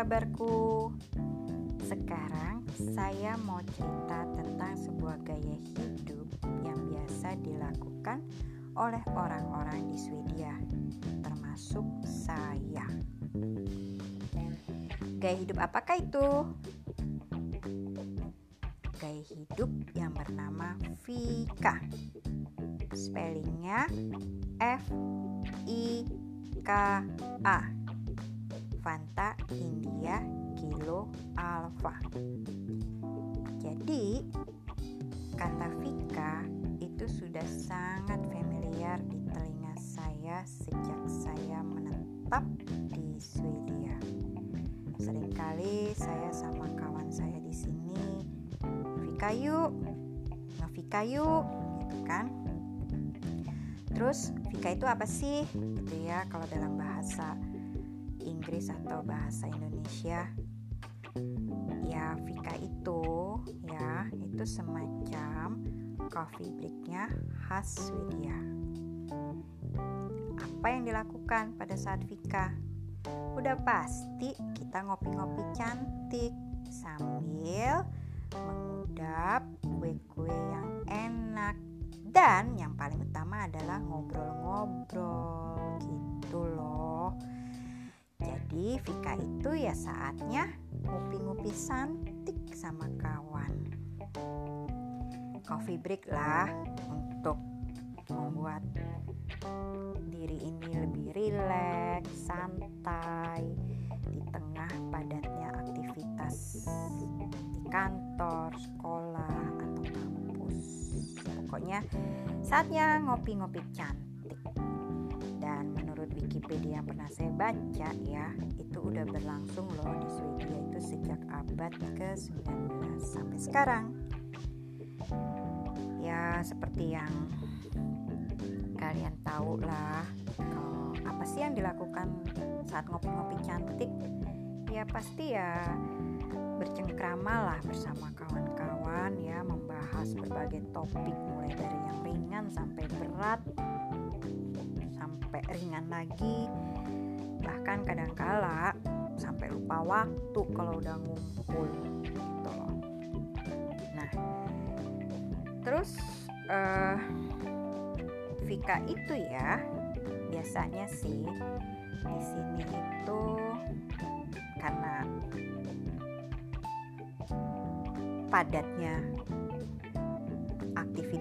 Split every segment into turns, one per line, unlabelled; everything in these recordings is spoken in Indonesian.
kabarku? Sekarang saya mau cerita tentang sebuah gaya hidup yang biasa dilakukan oleh orang-orang di Swedia, termasuk saya. Gaya hidup apakah itu? Gaya hidup yang bernama Vika. Spellingnya F I K A Fanta India Kilo Alpha. Jadi kata Vika itu sudah sangat familiar di telinga saya sejak saya menetap di Swedia. Seringkali saya sama kawan saya di sini, Vika yuk, ngevika yuk, gitu kan. Terus Vika itu apa sih? Gitu ya kalau dalam bahasa Inggris atau bahasa Indonesia. Ya Vika itu ya itu semacam coffee breaknya khas Swedia. Apa yang dilakukan pada saat Vika? Udah pasti kita ngopi-ngopi cantik sambil mengudap kue-kue yang enak. Dan yang paling utama adalah ngobrol-ngobrol gitu loh jadi Vika itu ya saatnya ngupi-ngupi santik sama kawan. Coffee break lah untuk membuat diri ini lebih rileks, santai di tengah padatnya aktivitas di kantor, sekolah atau kampus. Pokoknya saatnya ngopi-ngopi cantik Wikipedia yang pernah saya baca ya itu udah berlangsung loh di Swedia itu sejak abad ke-19 sampai sekarang. Ya seperti yang kalian tahu lah kalau apa sih yang dilakukan saat ngopi-ngopi cantik? Ya pasti ya bercengkrama lah bersama kawan-kawan ya membahas berbagai topik mulai dari yang ringan sampai berat sampai ringan lagi. Bahkan kadangkala sampai lupa waktu kalau udah ngumpul gitu. Nah terus uh, Vika itu ya biasanya sih di sini itu karena padatnya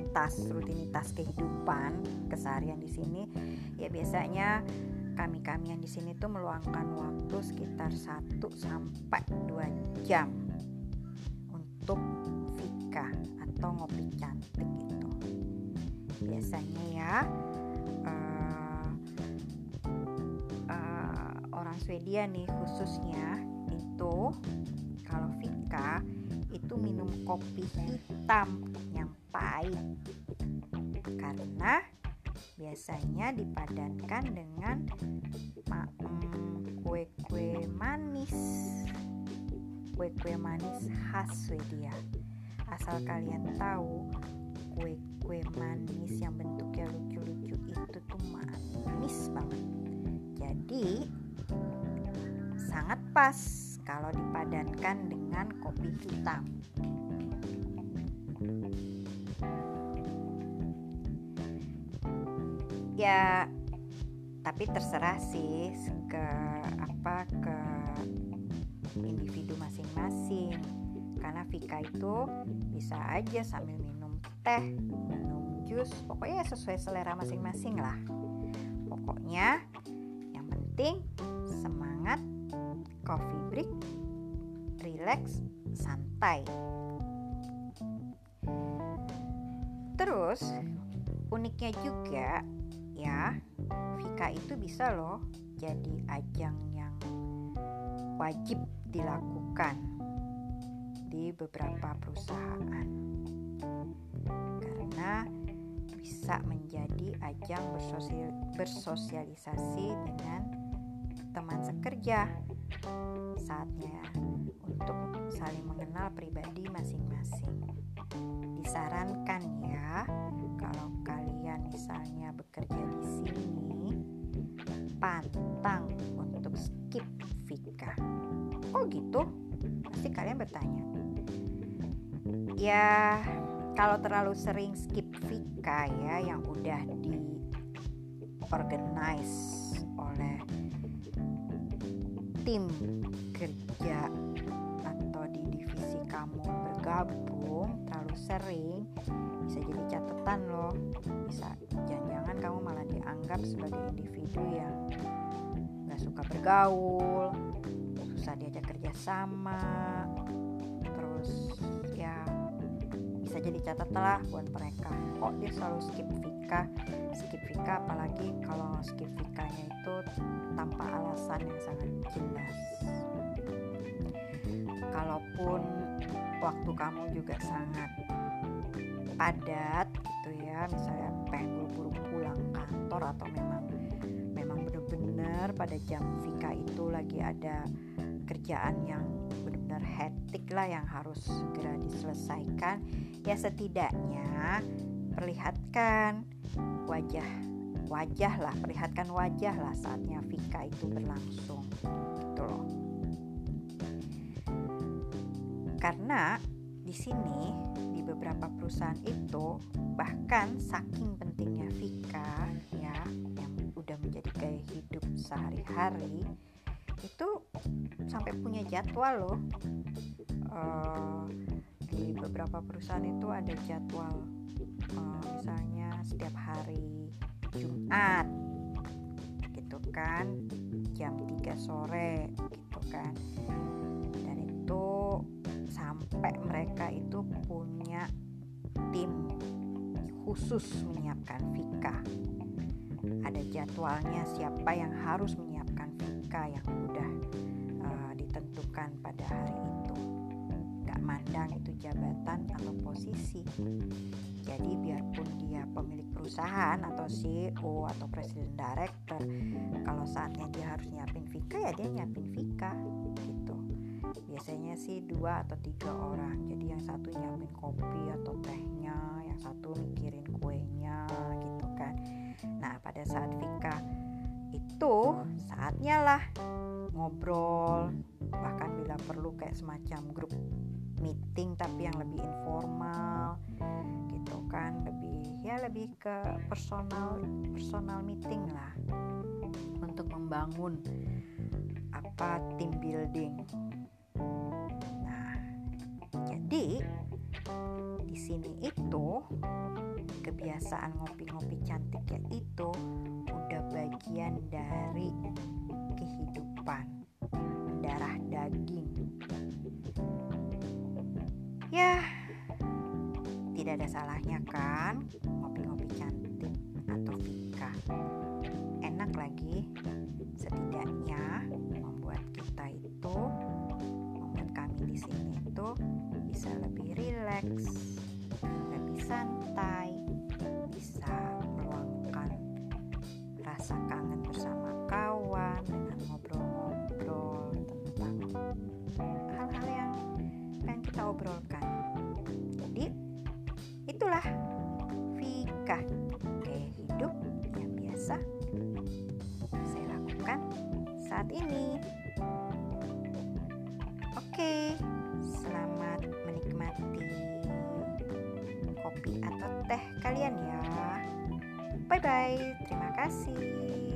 aktivitas rutinitas kehidupan keseharian di sini ya biasanya kami-kami yang di sini tuh meluangkan waktu sekitar 1 sampai 2 jam untuk fika atau ngopi cantik itu. Biasanya ya uh, uh, orang Swedia nih khususnya itu kalau fika itu minum kopi hitam yang pahit. Karena biasanya dipadankan dengan kue-kue manis. Kue-kue manis khas Swedia. Asal kalian tahu kue-kue manis yang bentuknya lucu-lucu itu tuh manis banget. Jadi sangat pas kalau dipadankan dengan kopi hitam ya tapi terserah sih ke apa ke individu masing-masing. Karena Vika itu bisa aja sambil minum teh minum jus pokoknya sesuai selera masing-masing lah. Pokoknya yang penting semangat coffee break relax santai. Terus uniknya juga ya Vika itu bisa loh jadi ajang yang wajib dilakukan di beberapa perusahaan. Karena bisa menjadi ajang bersosial, bersosialisasi dengan teman sekerja saatnya untuk saling mengenal pribadi masing-masing disarankan ya kalau kalian misalnya bekerja di sini pantang untuk skip Vika. Kok gitu? Pasti kalian bertanya. Ya kalau terlalu sering skip Vika ya yang udah di organize oleh tim kerja atau di divisi kamu bergabung sering bisa jadi catatan loh. Bisa jangan-jangan kamu malah dianggap sebagai individu yang gak suka bergaul susah diajak kerja sama terus ya bisa jadi catatan lah buat mereka. Kok dia selalu skip Vika? Skip Vika apalagi kalau skip Vikanya itu tanpa alasan yang sangat jelas. Kalaupun waktu kamu juga sangat padat gitu ya. Misalnya pengen buru-buru pulang kantor atau memang memang benar-benar pada jam Vika itu lagi ada kerjaan yang benar-benar hektik lah yang harus segera diselesaikan. Ya setidaknya perlihatkan wajah wajah lah perlihatkan wajah lah saatnya Vika itu berlangsung gitu loh karena di sini di beberapa perusahaan itu bahkan saking pentingnya Vika ya yang udah menjadi gaya hidup sehari-hari itu sampai punya jadwal loh. Uh, di beberapa perusahaan itu ada jadwal uh, misalnya setiap hari Jumat gitu kan jam 3 sore gitu kan sampai mereka itu punya tim khusus menyiapkan Vika. Ada jadwalnya siapa yang harus menyiapkan Vika yang udah uh, ditentukan pada hari itu. Gak mandang itu jabatan atau posisi. Jadi biarpun dia pemilik perusahaan atau CEO atau presiden director kalau saatnya dia harus nyiapin Vika ya dia nyiapin gitu biasanya sih dua atau tiga orang. Jadi yang satu nyiapin kopi atau tehnya yang satu mikirin kuenya gitu kan. Nah pada saat Vika itu saatnya lah ngobrol bahkan bila perlu kayak semacam grup meeting tapi yang lebih informal gitu kan. Lebih ya lebih ke personal personal meeting lah. Untuk membangun apa team building jadi di sini itu kebiasaan ngopi-ngopi cantik ya itu udah bagian dari kehidupan darah daging. Ya tidak ada salahnya kan ngopi-ngopi cantik atau fika. Enak lagi setidaknya rileks lebih santai. Bisa meluangkan rasa kangen bersama kawan dengan ngobrol-ngobrol tentang hal-hal yang pengen kita obrolkan. Jadi itulah Vika kayak hidup yang biasa saya lakukan saat ini kopi atau teh kalian ya. Bye bye terima kasih